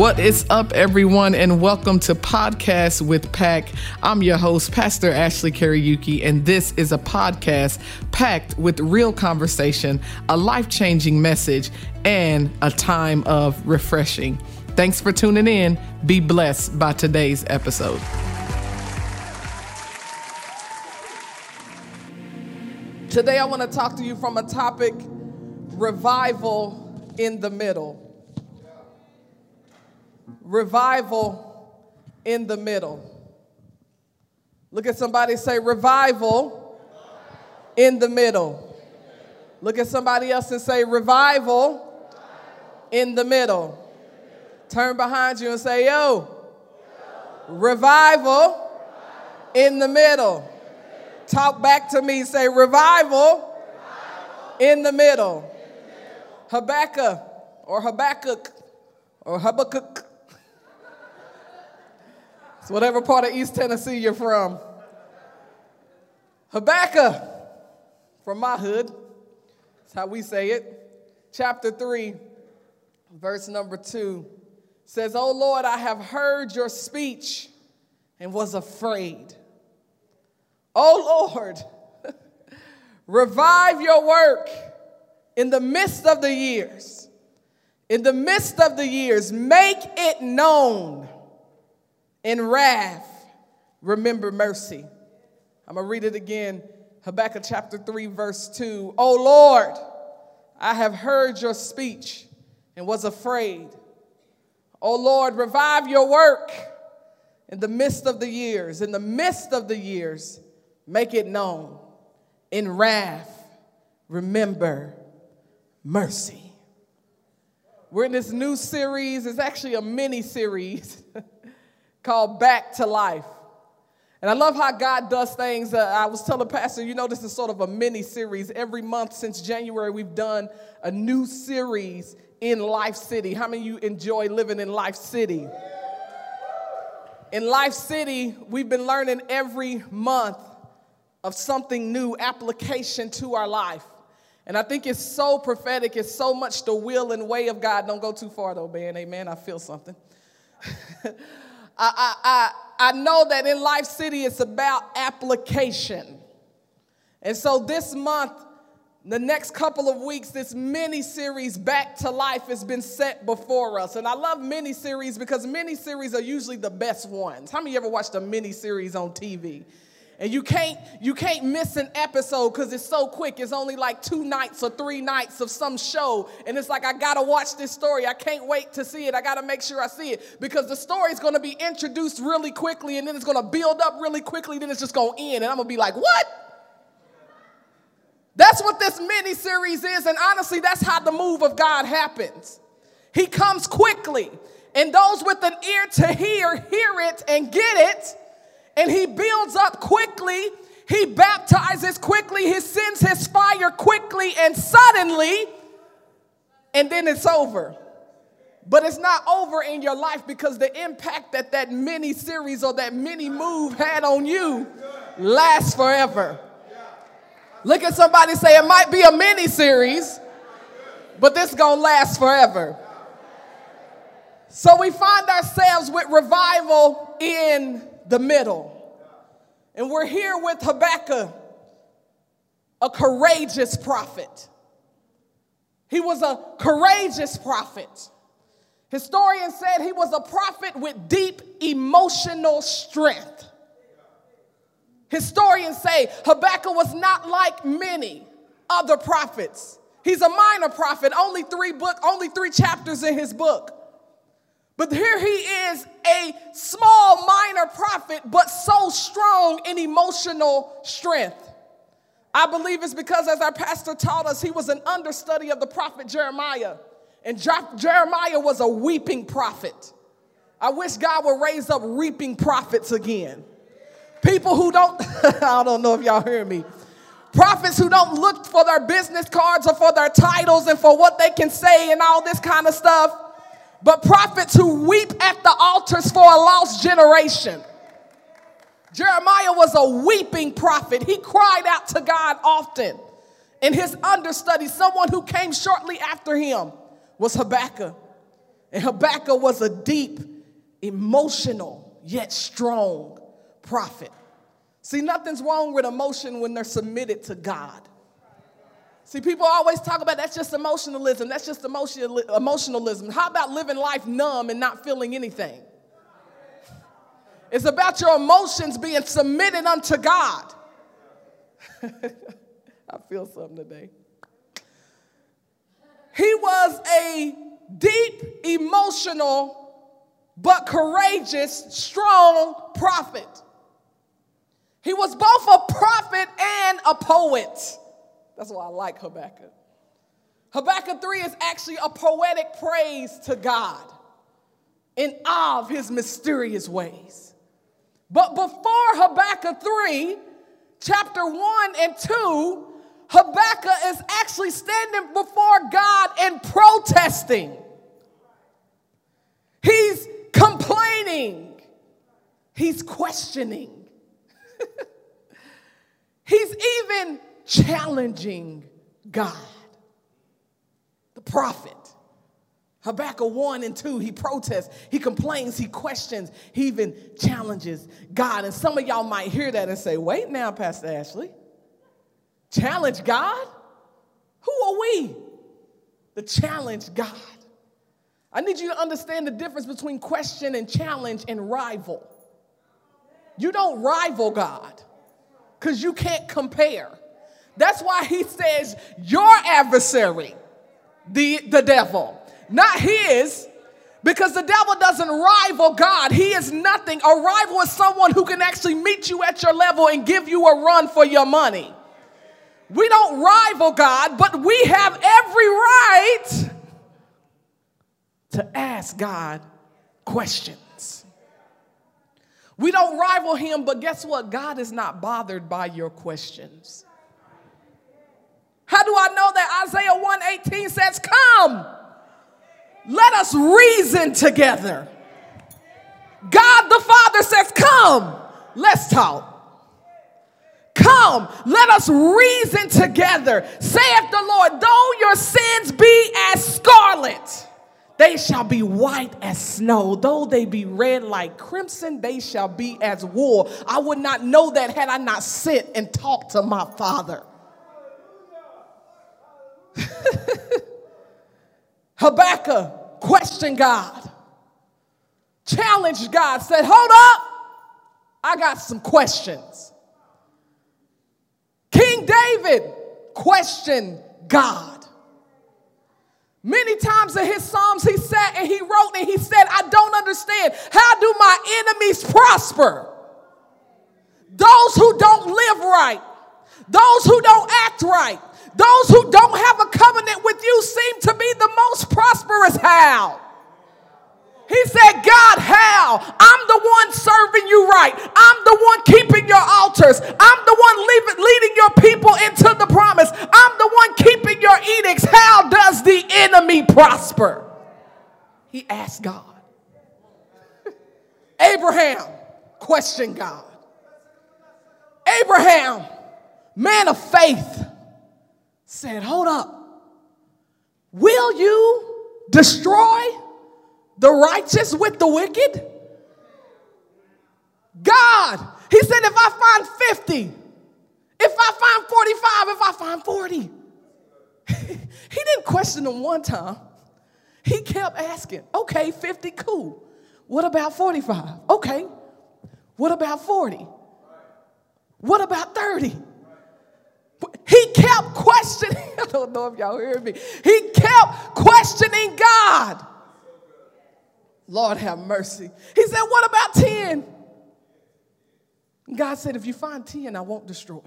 What is up, everyone, and welcome to Podcast with Pack. I'm your host, Pastor Ashley Kariuki, and this is a podcast packed with real conversation, a life changing message, and a time of refreshing. Thanks for tuning in. Be blessed by today's episode. Today, I want to talk to you from a topic revival in the middle revival in the middle. Look at somebody say, revival in the middle. Look at somebody else and say, revival in the middle. Turn behind you and say, yo, revival in the middle. Talk back to me, say, revival in the middle. Habakkuk or Habakkuk or Habakkuk it's whatever part of East Tennessee you're from. Habakkuk, from my hood, that's how we say it. Chapter 3, verse number 2 says, Oh Lord, I have heard your speech and was afraid. Oh Lord, revive your work in the midst of the years. In the midst of the years, make it known in wrath, remember mercy. I'm going to read it again. Habakkuk chapter 3, verse 2. Oh Lord, I have heard your speech and was afraid. Oh Lord, revive your work in the midst of the years. In the midst of the years, make it known. In wrath, remember mercy. We're in this new series. It's actually a mini series. called Back to Life. And I love how God does things. Uh, I was telling Pastor, you know, this is sort of a mini series. Every month since January, we've done a new series in Life City. How many of you enjoy living in Life City? In Life City, we've been learning every month of something new, application to our life. And I think it's so prophetic, it's so much the will and way of God. Don't go too far though, man. Amen. I feel something. I, I, I, know that in Life City it's about application. And so this month, the next couple of weeks, this mini series, Back to Life, has been set before us. And I love mini series because mini series are usually the best ones. How many of you ever watched a mini series on TV? And you can't you can't miss an episode because it's so quick. It's only like two nights or three nights of some show. And it's like I gotta watch this story. I can't wait to see it. I gotta make sure I see it. Because the story is gonna be introduced really quickly and then it's gonna build up really quickly, then it's just gonna end. And I'm gonna be like, what? That's what this mini series is, and honestly, that's how the move of God happens. He comes quickly, and those with an ear to hear, hear it and get it and he builds up quickly. He baptizes quickly. He sends his fire quickly and suddenly, and then it's over. But it's not over in your life because the impact that that mini series or that mini move had on you lasts forever. Look at somebody say it might be a mini series, but this gonna last forever. So we find ourselves with revival in the middle. And we're here with Habakkuk, a courageous prophet. He was a courageous prophet. Historians said he was a prophet with deep emotional strength. Historians say Habakkuk was not like many other prophets. He's a minor prophet, only three book, only three chapters in his book. But here he is, a small minor prophet, but so strong in emotional strength. I believe it's because, as our pastor taught us, he was an understudy of the prophet Jeremiah. And Jeremiah was a weeping prophet. I wish God would raise up reaping prophets again. People who don't, I don't know if y'all hear me. Prophets who don't look for their business cards or for their titles and for what they can say and all this kind of stuff but prophets who weep at the altars for a lost generation. Jeremiah was a weeping prophet. He cried out to God often. And his understudy, someone who came shortly after him, was Habakkuk. And Habakkuk was a deep, emotional, yet strong prophet. See, nothing's wrong with emotion when they're submitted to God. See, people always talk about that's just emotionalism. That's just emotional, emotionalism. How about living life numb and not feeling anything? It's about your emotions being submitted unto God. I feel something today. He was a deep, emotional, but courageous, strong prophet. He was both a prophet and a poet. That's why I like Habakkuk. Habakkuk 3 is actually a poetic praise to God in awe of his mysterious ways. But before Habakkuk 3, chapter 1 and 2, Habakkuk is actually standing before God and protesting. He's complaining. He's questioning. He's even challenging God. The prophet. Habakkuk 1 and 2, he protests, he complains, he questions, he even challenges God. And some of y'all might hear that and say, wait now, Pastor Ashley. Challenge God? Who are we to challenge God? I need you to understand the difference between question and challenge and rival. You don't rival God because you can't compare. That's why he says, Your adversary, the, the devil not his, because the devil doesn't rival God. He is nothing. A rival is someone who can actually meet you at your level and give you a run for your money. We don't rival God, but we have every right to ask God questions. We don't rival him, but guess what? God is not bothered by your questions. How do I know that Isaiah 118 says, Come? Let us reason together. God the Father says, Come, let's talk. Come, let us reason together. Saith the Lord, though your sins be as scarlet, they shall be white as snow. Though they be red like crimson, they shall be as wool. I would not know that had I not sit and talked to my Father. Habakkuk questioned God, challenged God, said, Hold up, I got some questions. King David questioned God. Many times in his Psalms, he sat and he wrote and he said, I don't understand. How do my enemies prosper? Those who don't live right, those who don't act right, those who don't have a covenant with you seem to be the most prosperous. How? He said, God, how? I'm the one serving you right. I'm the one keeping your altars. I'm the one leaving, leading your people into the promise. I'm the one keeping your edicts. How does the enemy prosper? He asked God. Abraham questioned God. Abraham, man of faith, said, Hold up. Will you destroy the righteous with the wicked? God, He said, If I find 50, if I find 45, if I find 40. he didn't question them one time. He kept asking, okay, 50, cool. What about 45? Okay. What about 40? What about 30? He kept questioning. I don't know if y'all hear me. He kept questioning God. Lord have mercy. He said, What about 10? God said, If you find 10, I won't destroy.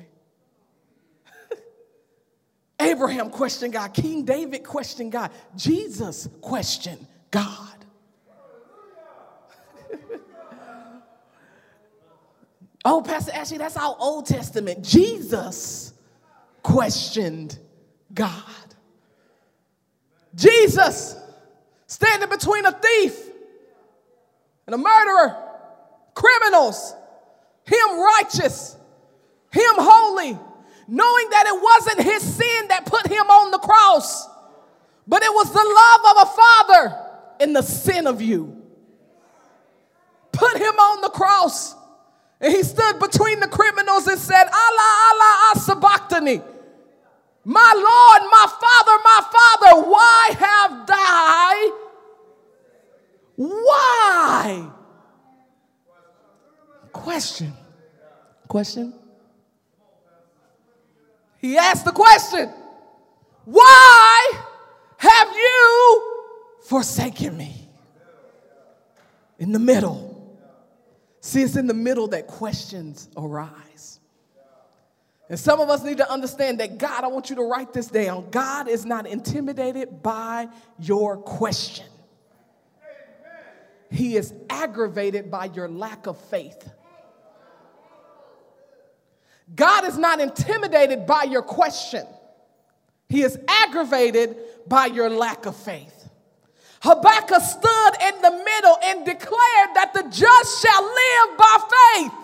Abraham questioned God. King David questioned God. Jesus questioned God. oh, Pastor Ashley, that's our Old Testament. Jesus questioned God. Jesus standing between a thief and a murderer, criminals, him righteous, him holy, knowing that it wasn't his sin that put him on the cross, but it was the love of a father in the sin of you. Put him on the cross. And he stood between the criminals and said, Allah, Allah, sabachthani. My Lord, my Father, my Father, why have thou? Why? Question. Question. He asked the question Why have you forsaken me? In the middle. See, it's in the middle that questions arise. And some of us need to understand that God, I want you to write this down. God is not intimidated by your question, He is aggravated by your lack of faith. God is not intimidated by your question, He is aggravated by your lack of faith. Habakkuk stood in the middle and declared that the just shall live by faith.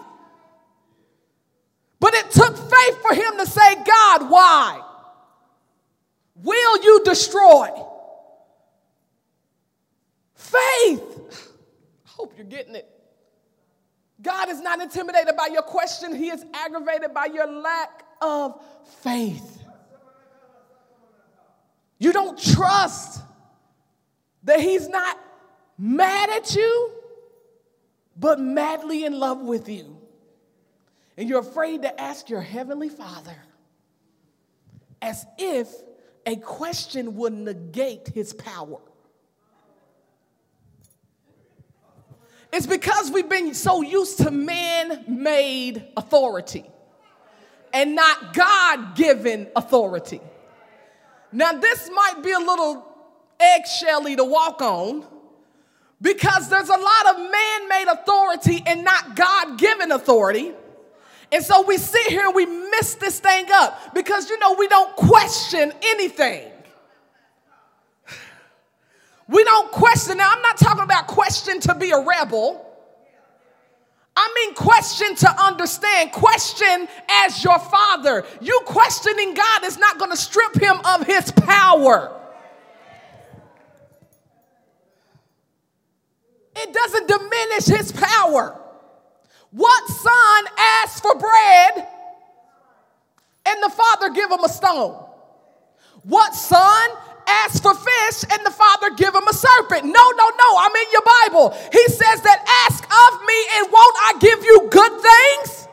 But it took faith for him to say, God, why? Will you destroy? Faith. I hope you're getting it. God is not intimidated by your question, He is aggravated by your lack of faith. You don't trust that he's not mad at you, but madly in love with you. And you're afraid to ask your heavenly father as if a question would negate his power. It's because we've been so used to man made authority and not God given authority. Now, this might be a little eggshelly to walk on because there's a lot of man made authority and not God given authority. And so we sit here and we mess this thing up because you know we don't question anything. We don't question. Now, I'm not talking about question to be a rebel. I mean, question to understand. Question as your father. You questioning God is not going to strip him of his power. it doesn't diminish his power. What son asks for bread and the father give him a stone? What son asks for fish and the father give him a serpent? No, no, no. I'm in your Bible. He says that ask of me and won't I give you good things?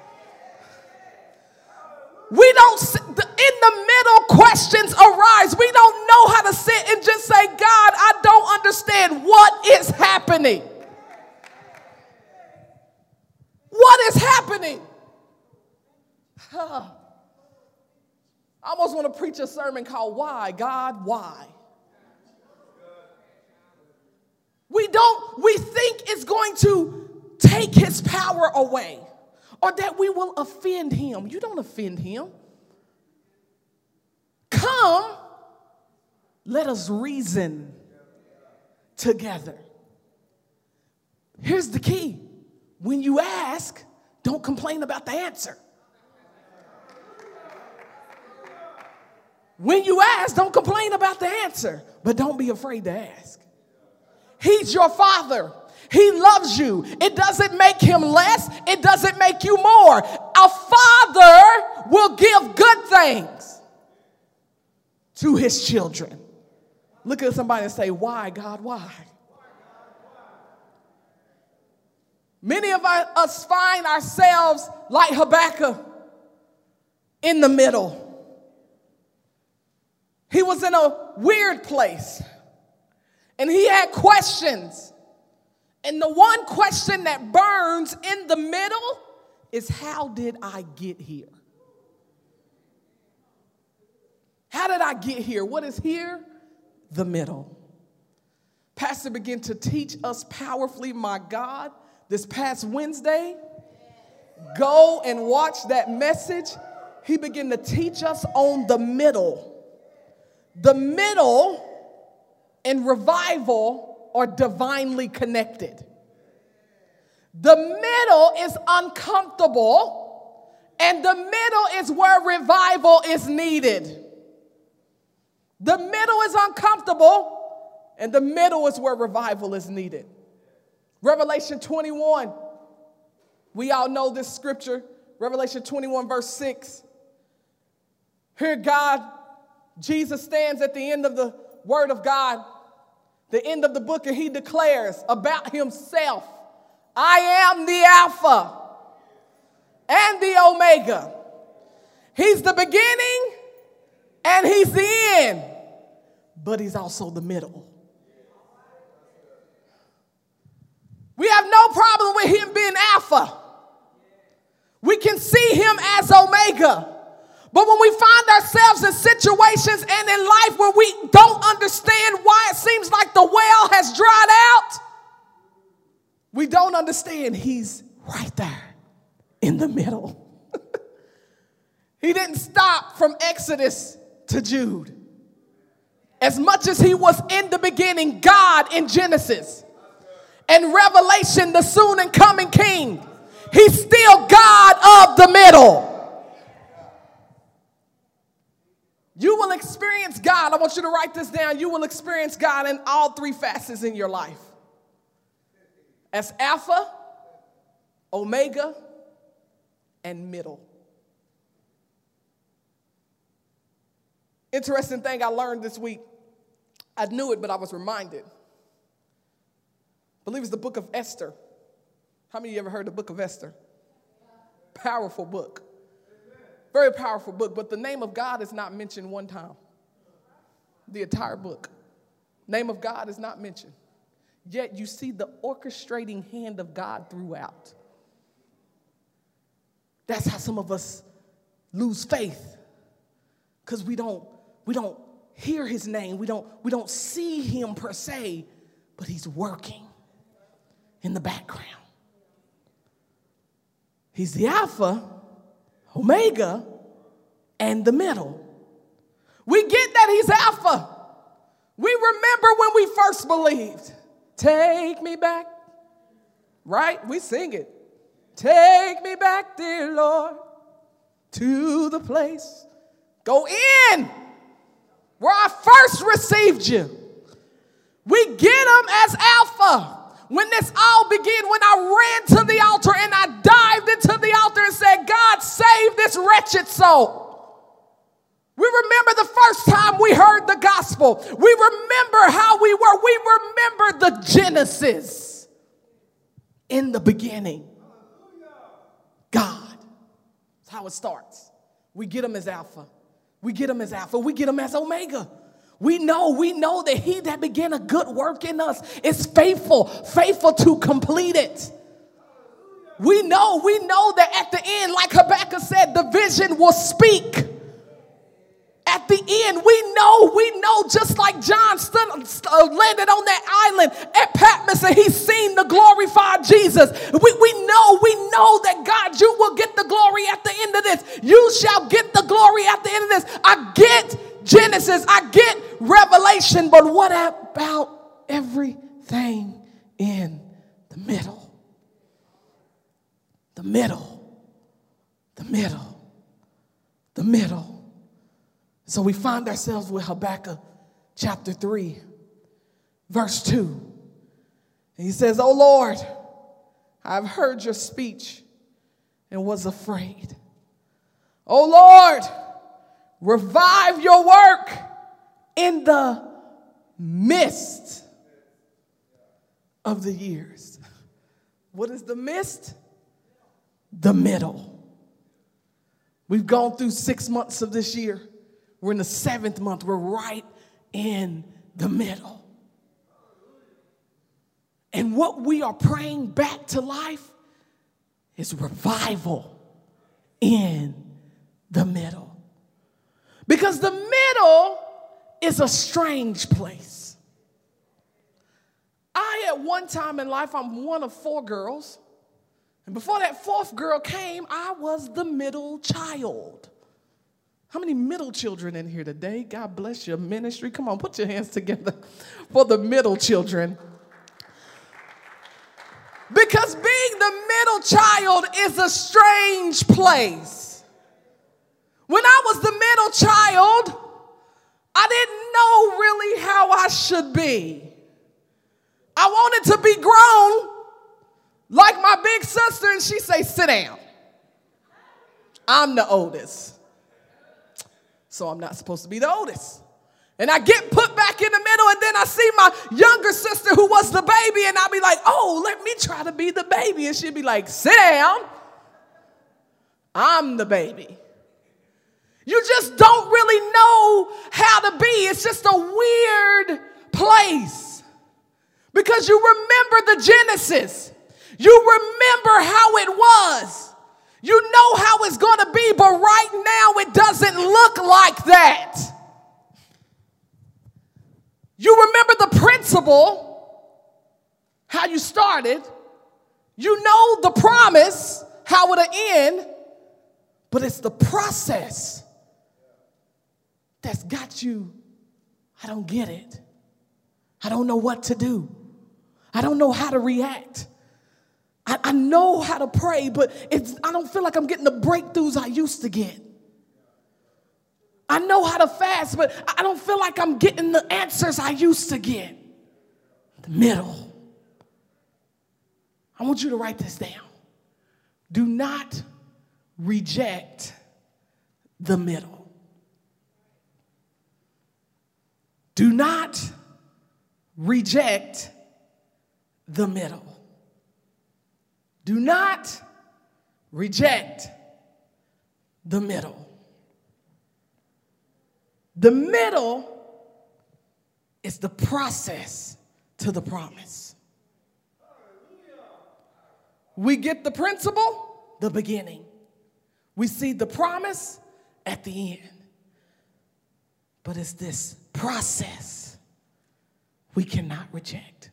We don't, in the middle, questions arise. We don't know how to sit and just say, God, I don't understand what is happening. What is happening? I almost want to preach a sermon called Why, God, Why? We don't, we think it's going to take his power away or that we will offend him. You don't offend him. Come, let us reason together. Here's the key when you ask, don't complain about the answer. When you ask, don't complain about the answer, but don't be afraid to ask. He's your father. He loves you. It doesn't make him less, it doesn't make you more. A father will give good things to his children. Look at somebody and say, Why, God, why? Many of us find ourselves like Habakkuk in the middle. He was in a weird place and he had questions. And the one question that burns in the middle is How did I get here? How did I get here? What is here? The middle. Pastor began to teach us powerfully, my God this past Wednesday. Go and watch that message. He began to teach us on the middle. The middle and revival are divinely connected. The middle is uncomfortable, and the middle is where revival is needed. The middle is uncomfortable, And the middle is where revival is needed. Revelation 21. We all know this scripture, Revelation 21, verse 6. Here, God, Jesus stands at the end of the word of God, the end of the book, and he declares about himself I am the Alpha and the Omega. He's the beginning and he's the end, but he's also the middle. We have no problem with him being Alpha. We can see him as Omega. But when we find ourselves in situations and in life where we don't understand why it seems like the well has dried out, we don't understand he's right there in the middle. he didn't stop from Exodus to Jude. As much as he was in the beginning, God in Genesis, and Revelation, the soon and coming King, he's still God of the middle. You will experience God. I want you to write this down. You will experience God in all three facets in your life as Alpha, Omega, and middle. Interesting thing I learned this week. I knew it, but I was reminded. Believe it's the book of Esther. How many of you ever heard the book of Esther? Powerful book. Very powerful book, but the name of God is not mentioned one time. The entire book. Name of God is not mentioned. Yet you see the orchestrating hand of God throughout. That's how some of us lose faith because we don't we don't hear his name we don't we don't see him per se but he's working in the background he's the alpha omega and the middle we get that he's alpha we remember when we first believed take me back right we sing it Take me back, dear Lord, to the place. Go in where I first received you. We get them as Alpha. When this all began, when I ran to the altar and I dived into the altar and said, God, save this wretched soul. We remember the first time we heard the gospel. We remember how we were. We remember the Genesis in the beginning. God. That's how it starts. We get him as Alpha. We get him as Alpha. We get him as Omega. We know, we know that he that began a good work in us is faithful, faithful to complete it. We know, we know that at the end, like Habakkuk said, the vision will speak at the end, we know, we know, just like John stood, uh, landed on that island at Patmos and he's seen the glorified Jesus. We, we know, we know that God, you will get the glory at the end of this. You shall get the glory at the end of this. I get Genesis, I get Revelation, but what about everything in the middle? The middle, the middle, the middle. So we find ourselves with Habakkuk chapter 3, verse 2. And he says, Oh Lord, I've heard your speech and was afraid. Oh Lord, revive your work in the midst of the years. What is the midst? The middle. We've gone through six months of this year. We're in the seventh month. We're right in the middle. And what we are praying back to life is revival in the middle. Because the middle is a strange place. I, at one time in life, I'm one of four girls. And before that fourth girl came, I was the middle child. How many middle children in here today? God bless your ministry. Come on, put your hands together for the middle children. Because being the middle child is a strange place. When I was the middle child, I didn't know really how I should be. I wanted to be grown like my big sister, and she say, sit down. I'm the oldest. So I'm not supposed to be the oldest. And I get put back in the middle, and then I see my younger sister who was the baby, and I'll be like, oh, let me try to be the baby. And she'd be like, sit down. I'm the baby. You just don't really know how to be. It's just a weird place because you remember the Genesis, you remember how it was. You know how it's going to be, but right now it doesn't look like that. You remember the principle, how you started. You know the promise, how it'll end, but it's the process that's got you. I don't get it. I don't know what to do. I don't know how to react. I, I know how to pray, but it's, I don't feel like I'm getting the breakthroughs I used to get. I know how to fast, but I don't feel like I'm getting the answers I used to get. The middle. I want you to write this down. Do not reject the middle. Do not reject the middle. Do not reject the middle. The middle is the process to the promise. We get the principle, the beginning. We see the promise at the end. But it's this process we cannot reject.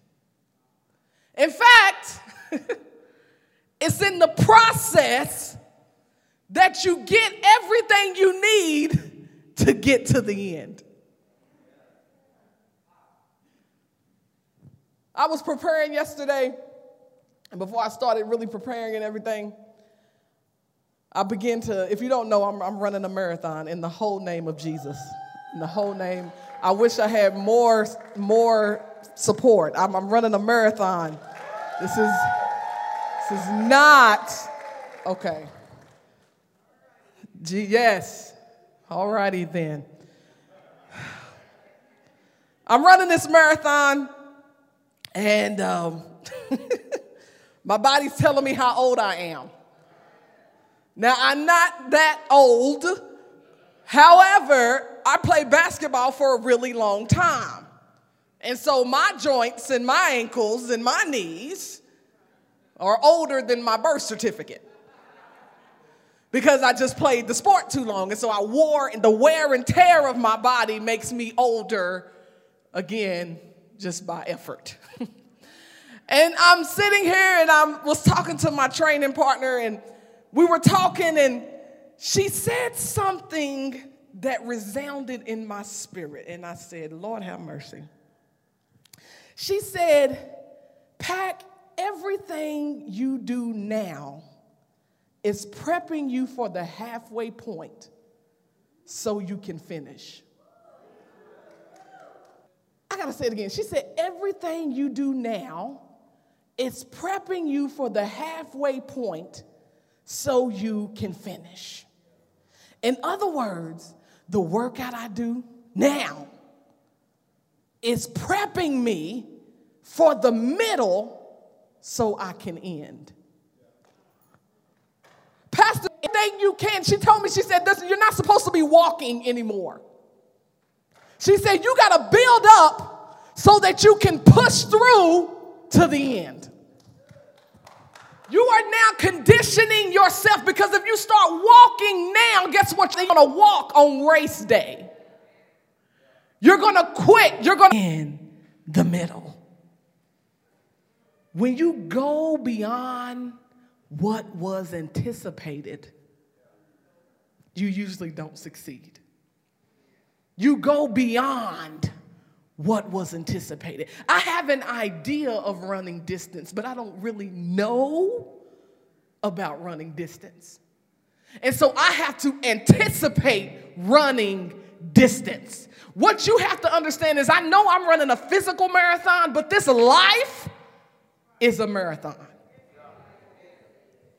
In fact, it's in the process that you get everything you need to get to the end. I was preparing yesterday, and before I started really preparing and everything, I began to, if you don't know, I'm, I'm running a marathon in the whole name of Jesus. In the whole name. I wish I had more, more support. I'm, I'm running a marathon. This is, this is not, okay. G, yes. All righty then. I'm running this marathon, and um, my body's telling me how old I am. Now, I'm not that old. However, I played basketball for a really long time. And so my joints and my ankles and my knees are older than my birth certificate because I just played the sport too long. And so I wore, and the wear and tear of my body makes me older again just by effort. and I'm sitting here and I was talking to my training partner, and we were talking, and she said something that resounded in my spirit. And I said, Lord have mercy. She said, Pack everything you do now is prepping you for the halfway point so you can finish. I gotta say it again. She said, everything you do now is prepping you for the halfway point so you can finish. In other words, the workout I do now is prepping me for the middle so I can end. Pastor, anything you can. She told me, she said, you're not supposed to be walking anymore. She said, You got to build up so that you can push through to the end. You are now conditioning yourself because if you start walking now, guess what? You're to walk on race day. You're to quit. You're to in the middle. When you go beyond what was anticipated, you usually don't succeed. You go beyond what was anticipated. I have an idea of running distance, but I don't really know about running distance. And so I have to anticipate running distance. What you have to understand is I know I'm running a physical marathon, but this life is a marathon.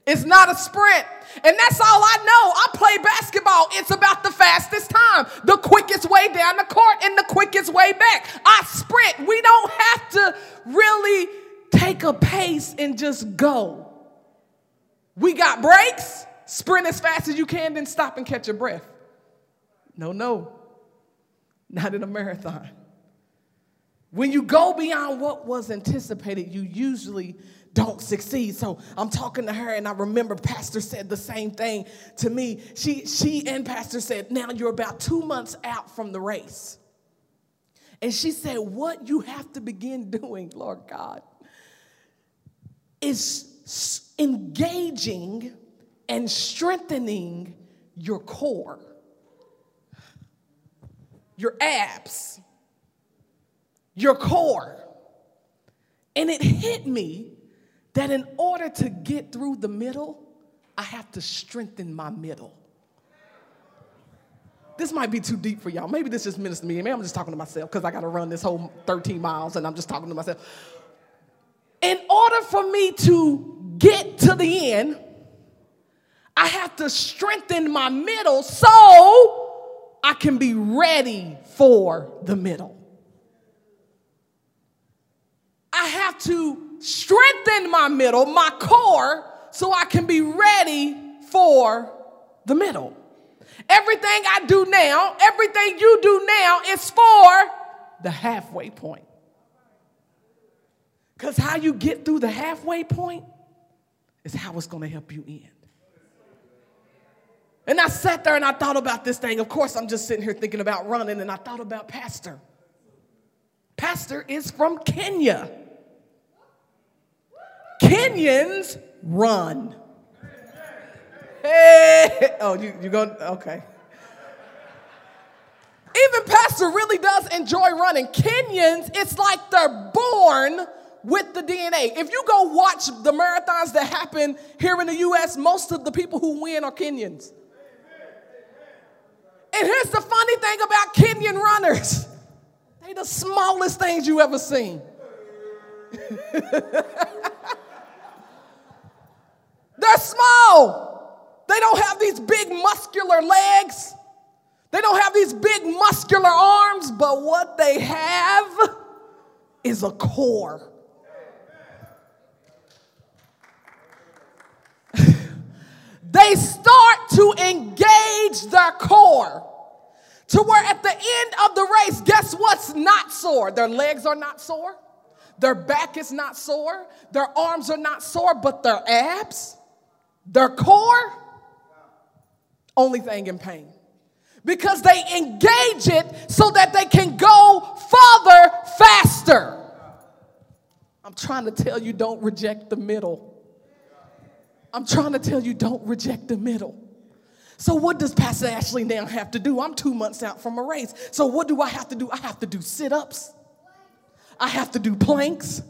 It's not a sprint. And that's all I know. I play basketball. It's about the fastest time, the quickest way down the court, and the quickest way back. I sprint. We don't have to really take a pace and just go. We got breaks, sprint as fast as you can, then stop and catch your breath. No, no, not in a marathon. When you go beyond what was anticipated, you usually don't succeed. So I'm talking to her, and I remember Pastor said the same thing to me. She, she and Pastor said, Now you're about two months out from the race. And she said, What you have to begin doing, Lord God, is engaging and strengthening your core, your abs, your core. And it hit me that in order to get through the middle, I have to strengthen my middle. This might be too deep for y'all. Maybe this just ministers to me. Maybe I'm just talking to myself because I got to run this whole 13 miles and I'm just talking to myself. In order for me to get to the end, I have to strengthen my middle so I can be ready for the middle. I have to strengthen my middle, my core, so I can be ready for the middle. Everything I do now, everything you do now is for the halfway point. Because how you get through the halfway point is how it's going to help you end. And I sat there and I thought about this thing. Of course, I'm just sitting here thinking about running, and I thought about Pastor. Pastor is from Kenya. Kenyans run. Hey, oh, you, you go, okay. Even Pastor really does enjoy running. Kenyans, it's like they're born with the DNA. If you go watch the marathons that happen here in the US, most of the people who win are Kenyans. And here's the funny thing about Kenyan runners they the smallest things you ever seen. They're small. They don't have these big muscular legs. They don't have these big muscular arms, but what they have is a core. they start to engage their core to where at the end of the race, guess what's not sore? Their legs are not sore, their back is not sore, their arms are not sore, but their abs their core, only thing in pain. Because they engage it so that they can go farther faster. I'm trying to tell you don't reject the middle. I'm trying to tell you don't reject the middle. So, what does Pastor Ashley now have to do? I'm two months out from a race. So, what do I have to do? I have to do sit ups, I have to do planks,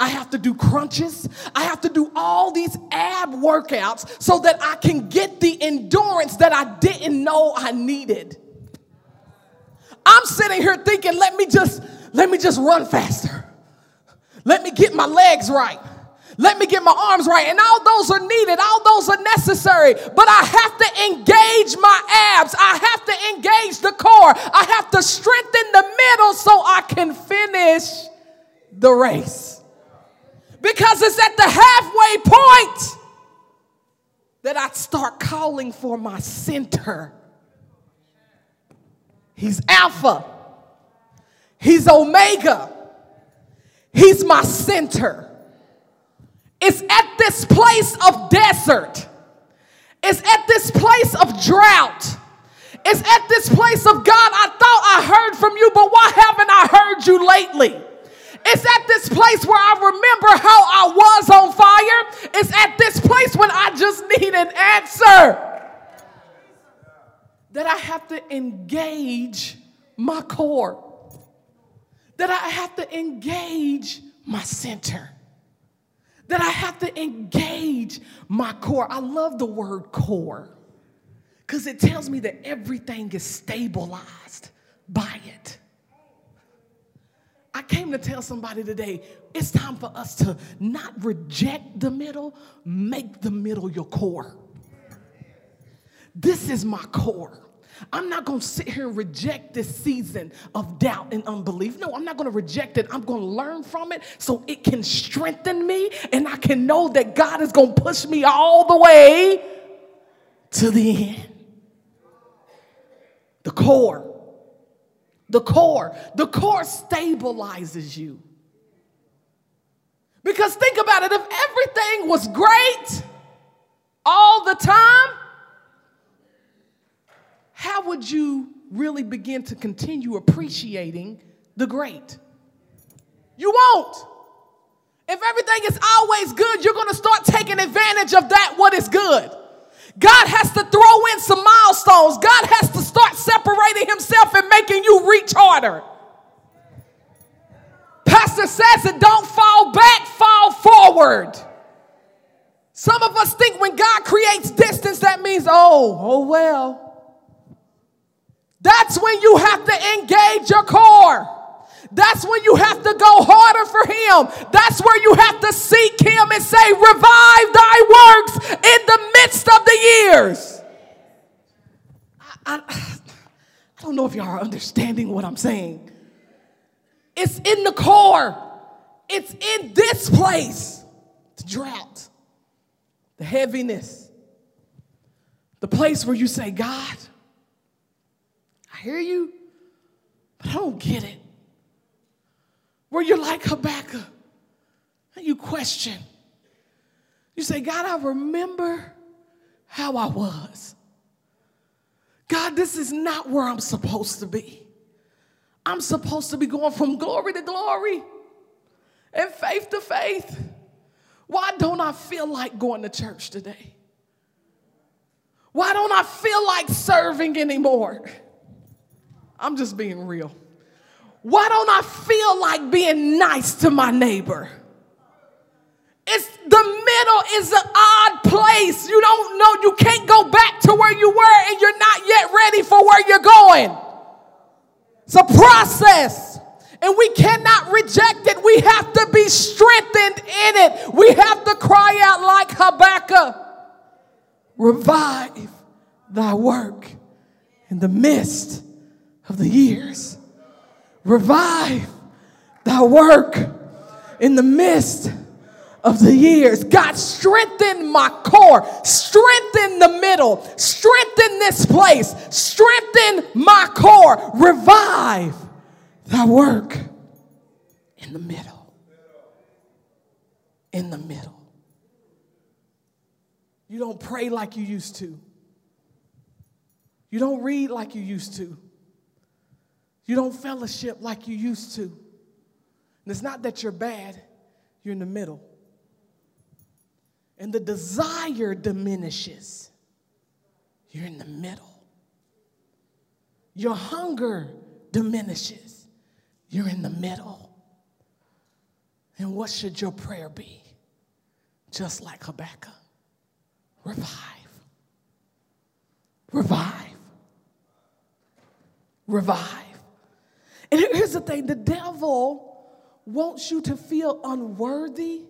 I have to do crunches. I have to do all these ab workouts so that I can get the endurance that I didn't know I needed. I'm sitting here thinking, let me just let me just run faster. Let me get my legs right. Let me get my arms right. And all those are needed, all those are necessary. But I have to engage my abs. I have to engage the core. I have to strengthen the middle so I can finish the race. Because it's at the halfway point that I start calling for my center. He's Alpha, He's Omega, He's my center. It's at this place of desert, it's at this place of drought. It's at this place of God, I thought I heard from you, but why haven't I heard you lately? It's at this place where I remember how I was on fire. It's at this place when I just need an answer. That I have to engage my core. That I have to engage my center. That I have to engage my core. I love the word core Because it tells me that everything is stabilized by it. I came to tell somebody today it's time for us to not reject the middle, make the middle your core. This is my core. I'm not going to sit here and reject this season of doubt and unbelief. No, I'm not going to reject it. I'm going to learn from it so it can strengthen me and I can know that God is going to push me all the way to the end. The core. The core. The core stabilizes you. Because think about it if everything was great all the time, how would you really begin to continue appreciating the great? You won't. If everything is always good, you're going to start taking advantage of that, what is good. God has to throw in some milestones. God has himself and making you reach harder. Pastor says it don't fall back, fall forward. Some of us think when God creates distance, that means, oh, oh well. That's when you have to engage your core. That's when you have to go harder for him. That's where you have to seek him and say, Revive thy works in the midst of the years. I, I, I don't know if y'all are understanding what I'm saying. It's in the core, it's in this place the drought, the heaviness, the place where you say, God, I hear you, but I don't get it. Where you're like Habakkuk and you question. You say, God, I remember how I was. God, this is not where I'm supposed to be. I'm supposed to be going from glory to glory and faith to faith. Why don't I feel like going to church today? Why don't I feel like serving anymore? I'm just being real. Why don't I feel like being nice to my neighbor? It's the middle is an odd place. You don't know, you can't go back to where you were and you're not yet ready for where you're going. It's a process. And we cannot reject it. We have to be strengthened in it. We have to cry out like Habakkuk Revive thy work in the midst of the years. Revive thy work in the midst of the years. God, strengthen my core, strengthen the middle, strengthen this place, strengthen my core, revive thy work in the middle. In the middle. You don't pray like you used to. You don't read like you used to. You don't fellowship like you used to. And it's not that you're bad, you're in the middle. And the desire diminishes. You're in the middle. Your hunger diminishes. You're in the middle. And what should your prayer be? Just like Habakkuk revive. Revive. Revive. And here's the thing the devil wants you to feel unworthy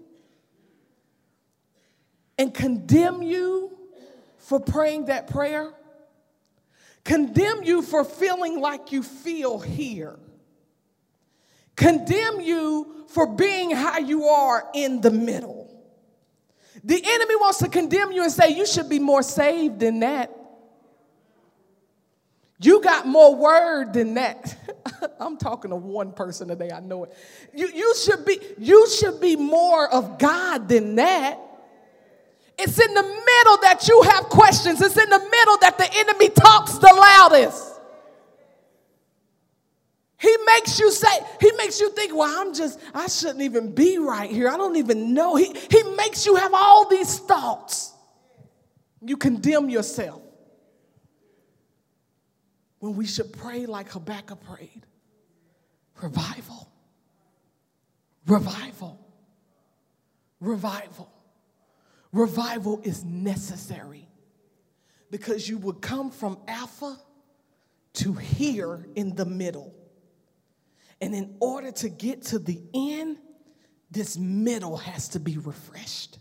and condemn you for praying that prayer, condemn you for feeling like you feel here, condemn you for being how you are in the middle. The enemy wants to condemn you and say, You should be more saved than that. You got more word than that. I'm talking to one person today, I know it. You, you, should be, you should be more of God than that. It's in the middle that you have questions. It's in the middle that the enemy talks the loudest. He makes you say, he makes you think, well, I'm just, I shouldn't even be right here. I don't even know. He, he makes you have all these thoughts. You condemn yourself when we should pray like Habakkuk prayed revival, revival, revival. Revival is necessary. because you would come from Alpha to here in the middle. And in order to get to the end, this middle has to be refreshed.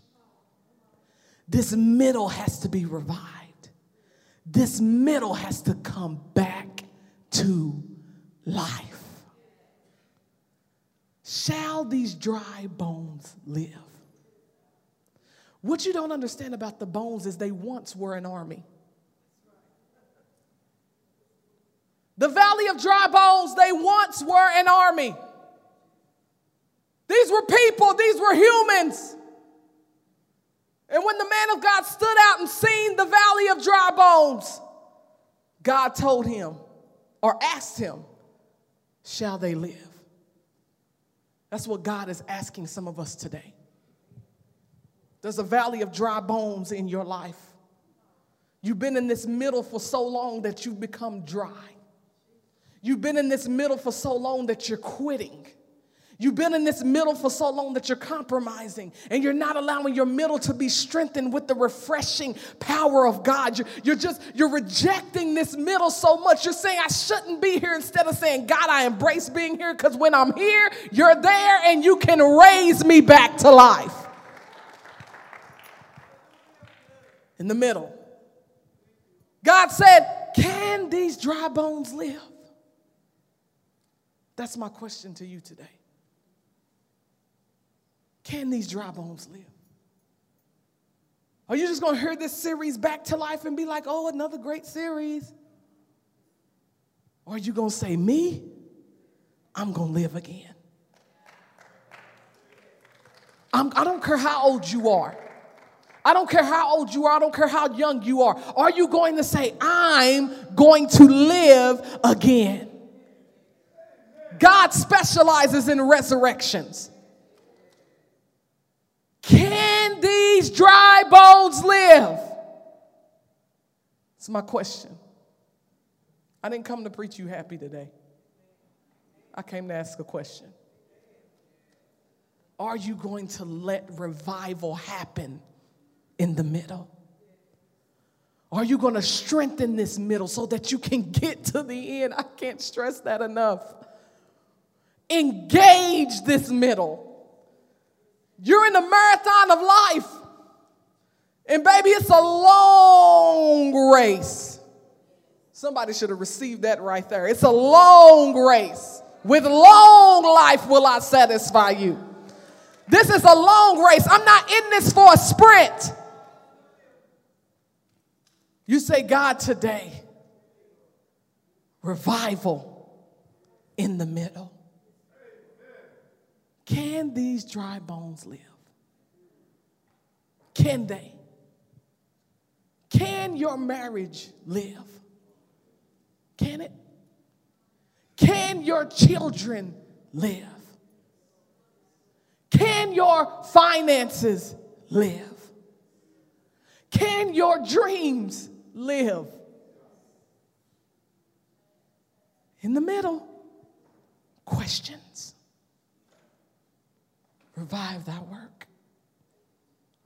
This middle has to be revived. This middle has to come back to life. Shall these dry bones live? What you don't understand about the bones is they once were an army. The valley of dry bones, they once were an army. These were people, these were humans. And when the man of God stood out and seen the valley of dry bones, God told him or asked him, Shall they live? That's what God is asking some of us today. There's a valley of dry bones in your life. You've been in this middle for so long that you've become dry. You've been in this middle for so long that you're quitting. You've been in this middle for so long that you're compromising and you're not allowing your middle to be strengthened with the refreshing power of God. You're, you're, just, you're rejecting this middle so much. You're saying, I shouldn't be here instead of saying, God, I embrace being here because when I'm here, you're there and you can raise me back to life. In the middle. God said, Can these dry bones live? That's my question to you today. Can these dry bones live? Are you just going to hear this series back to life and be like, oh, another great series? Or are you going to say, me, I'm going to live again? I'm, I do not care how old you are. I don't care how old you are. I don't care how young you are. Are you going to say, I'm going to live again? God specializes in resurrections. Can these dry bones live? It's my question. I didn't come to preach you happy today. I came to ask a question. Are you going to let revival happen in the middle? Are you going to strengthen this middle so that you can get to the end? I can't stress that enough. Engage this middle. You're in the marathon of life. And baby, it's a long race. Somebody should have received that right there. It's a long race. With long life will I satisfy you. This is a long race. I'm not in this for a sprint. You say, God, today, revival in the middle. Can these dry bones live? Can they? Can your marriage live? Can it? Can your children live? Can your finances live? Can your dreams live? In the middle, questions. Revive that work.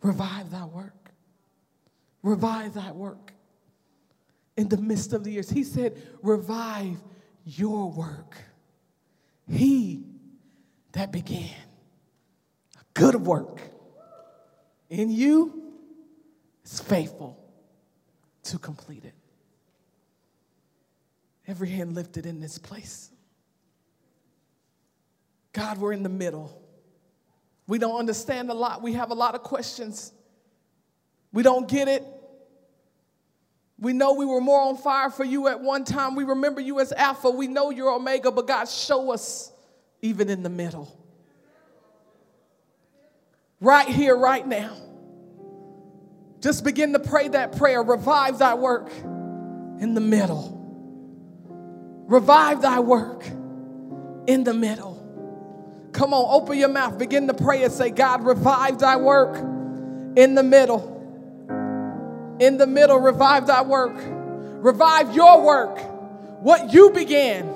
Revive that work. Revive that work. In the midst of the years, he said, Revive your work. He that began a good work in you is faithful to complete it. Every hand lifted in this place. God, we're in the middle. We don't understand a lot. We have a lot of questions. We don't get it. We know we were more on fire for you at one time. We remember you as Alpha. We know you're Omega, but God, show us even in the middle. Right here, right now. Just begin to pray that prayer. Revive thy work in the middle. Revive thy work in the middle. Come on, open your mouth, begin to pray and say, God, revive thy work in the middle. In the middle, revive thy work. Revive your work. What you began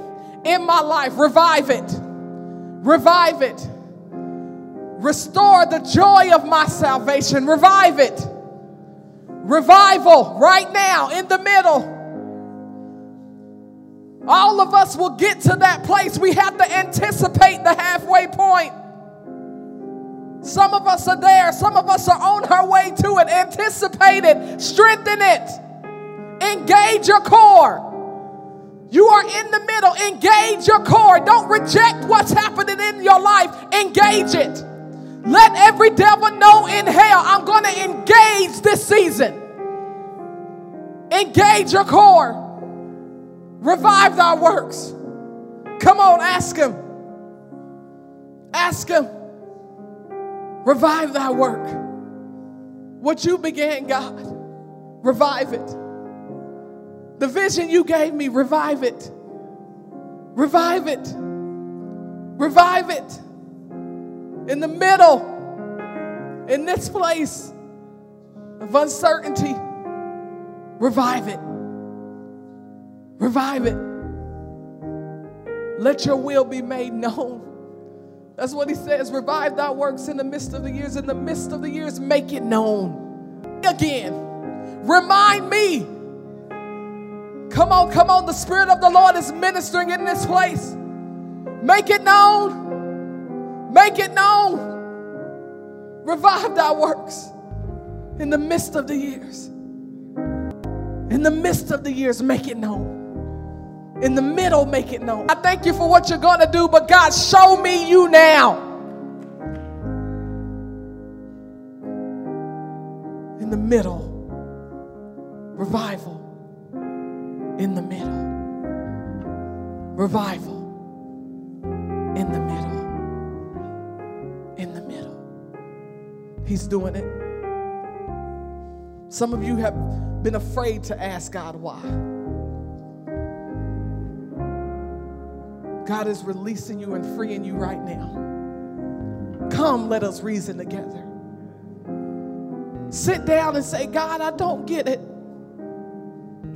in my life, revive it. Revive it. Restore the joy of my salvation. Revive it. Revival right now in the middle. All of us will get to that place. We have to anticipate the halfway point. Some of us are there, some of us are on our way to it. Anticipate it, strengthen it, engage your core. You are in the middle. Engage your core. Don't reject what's happening in your life. Engage it. Let every devil know in hell, I'm going to engage this season. Engage your core. Revive thy works. Come on, ask him. Ask him. Revive thy work. What you began, God, revive it. The vision you gave me, revive it. Revive it. Revive it. In the middle, in this place of uncertainty, revive it. Revive it. Let your will be made known. That's what he says. Revive thy works in the midst of the years. In the midst of the years, make it known. Again, remind me. Come on, come on. The Spirit of the Lord is ministering in this place. Make it known. Make it known. Revive thy works in the midst of the years. In the midst of the years, make it known. In the middle, make it known. I thank you for what you're going to do, but God, show me you now. In the middle, revival. In the middle, revival. In the middle, in the middle. He's doing it. Some of you have been afraid to ask God why. God is releasing you and freeing you right now. Come, let us reason together. Sit down and say, God, I don't get it.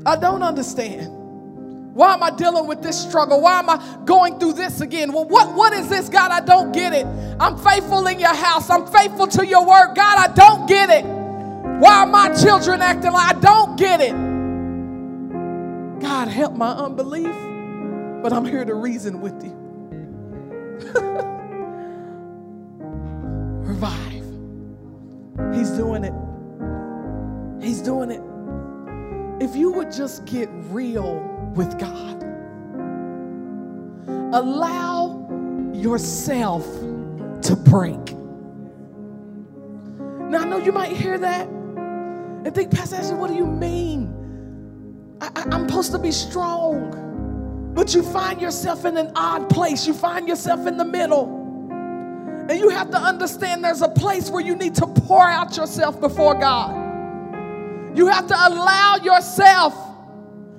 I don't understand. Why am I dealing with this struggle? Why am I going through this again? Well, what, what is this, God? I don't get it. I'm faithful in your house. I'm faithful to your word. God, I don't get it. Why are my children acting like I don't get it? God, help my unbelief but I'm here to reason with you. Revive. He's doing it. He's doing it. If you would just get real with God, allow yourself to break. Now, I know you might hear that and think, Pastor Ashley, what do you mean? I, am supposed to be strong. But you find yourself in an odd place. You find yourself in the middle. And you have to understand there's a place where you need to pour out yourself before God. You have to allow yourself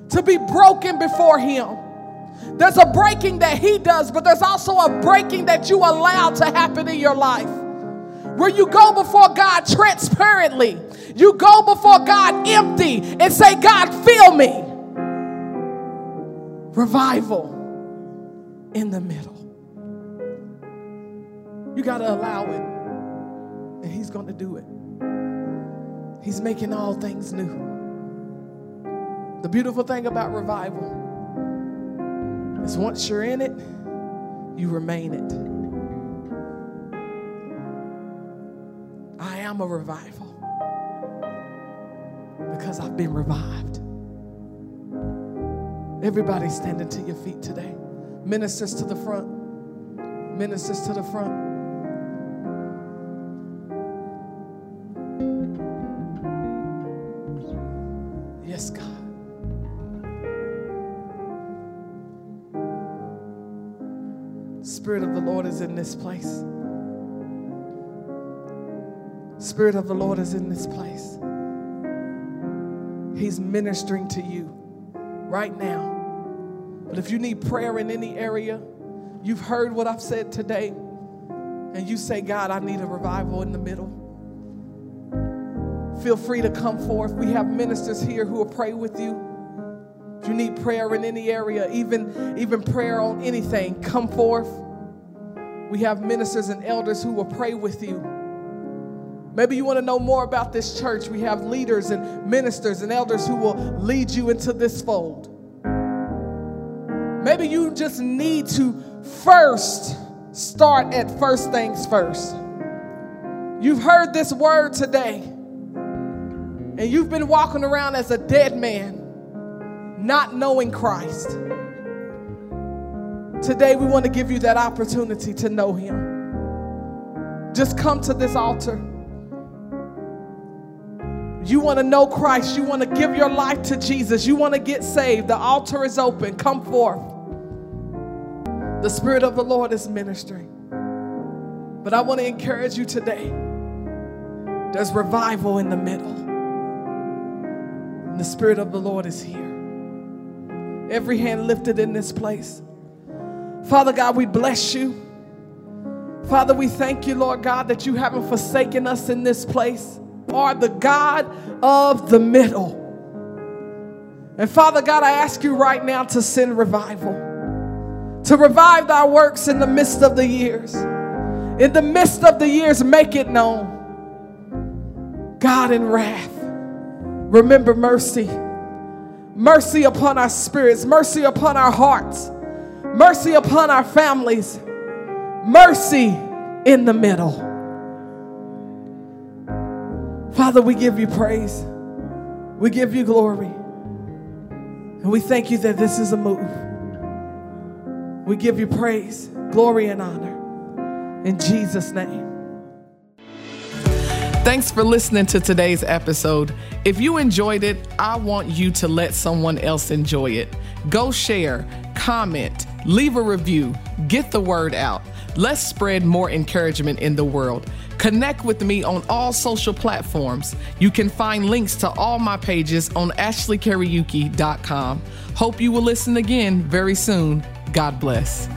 to be broken before Him. There's a breaking that He does, but there's also a breaking that you allow to happen in your life. Where you go before God transparently, you go before God empty and say, God, fill me revival in the middle. You got to allow it, and He's going to do it. He's making all things new. The beautiful thing about revival is once you're in it, you remain it. I am a revival because I've been revived. Everybody standing to your feet today. Ministers to the front. Ministers to the front. Yes, God. Spirit of the Lord is in this place. Spirit of the Lord is in this place. He's ministering to you right now. But if you need prayer in any area, you've heard what I've said today, and you say, God, I need a revival in the middle. Feel free to come forth. We have ministers here who will pray with you. If you need prayer in any area, even, even prayer on anything, come forth. We have ministers and elders who will pray with you. Maybe you want to know more about this church. We have leaders and ministers and elders who will lead you into this fold. Maybe you just need to first start at first things first. You've heard this word today, and you've been walking around as a dead man, not knowing Christ. Today, we want to give you that opportunity to know Him. Just come to this altar. You want to know Christ. You want to give your life to Jesus. You want to get saved. The altar is open. Come forth. The Spirit of the Lord is ministering. But I want to encourage you today. There's revival in the middle. And the Spirit of the Lord is here. Every hand lifted in this place. Father God, we bless you. Father, we thank you, Lord God, that you haven't forsaken us in this place. You are the God of the middle. And Father God, I ask you right now to send revival, to revive thy works in the midst of the years. In the midst of the years, make it known. God in wrath, remember mercy. Mercy upon our spirits, mercy upon our hearts, mercy upon our families, mercy in the middle. Father, we give you praise, we give you glory, and we thank you that this is a move. We give you praise, glory, and honor in Jesus' name. Thanks for listening to today's episode. If you enjoyed it, I want you to let someone else enjoy it. Go share, comment, leave a review, get the word out. Let's spread more encouragement in the world. Connect with me on all social platforms. You can find links to all my pages on ashleykariyuki.com. Hope you will listen again very soon. God bless.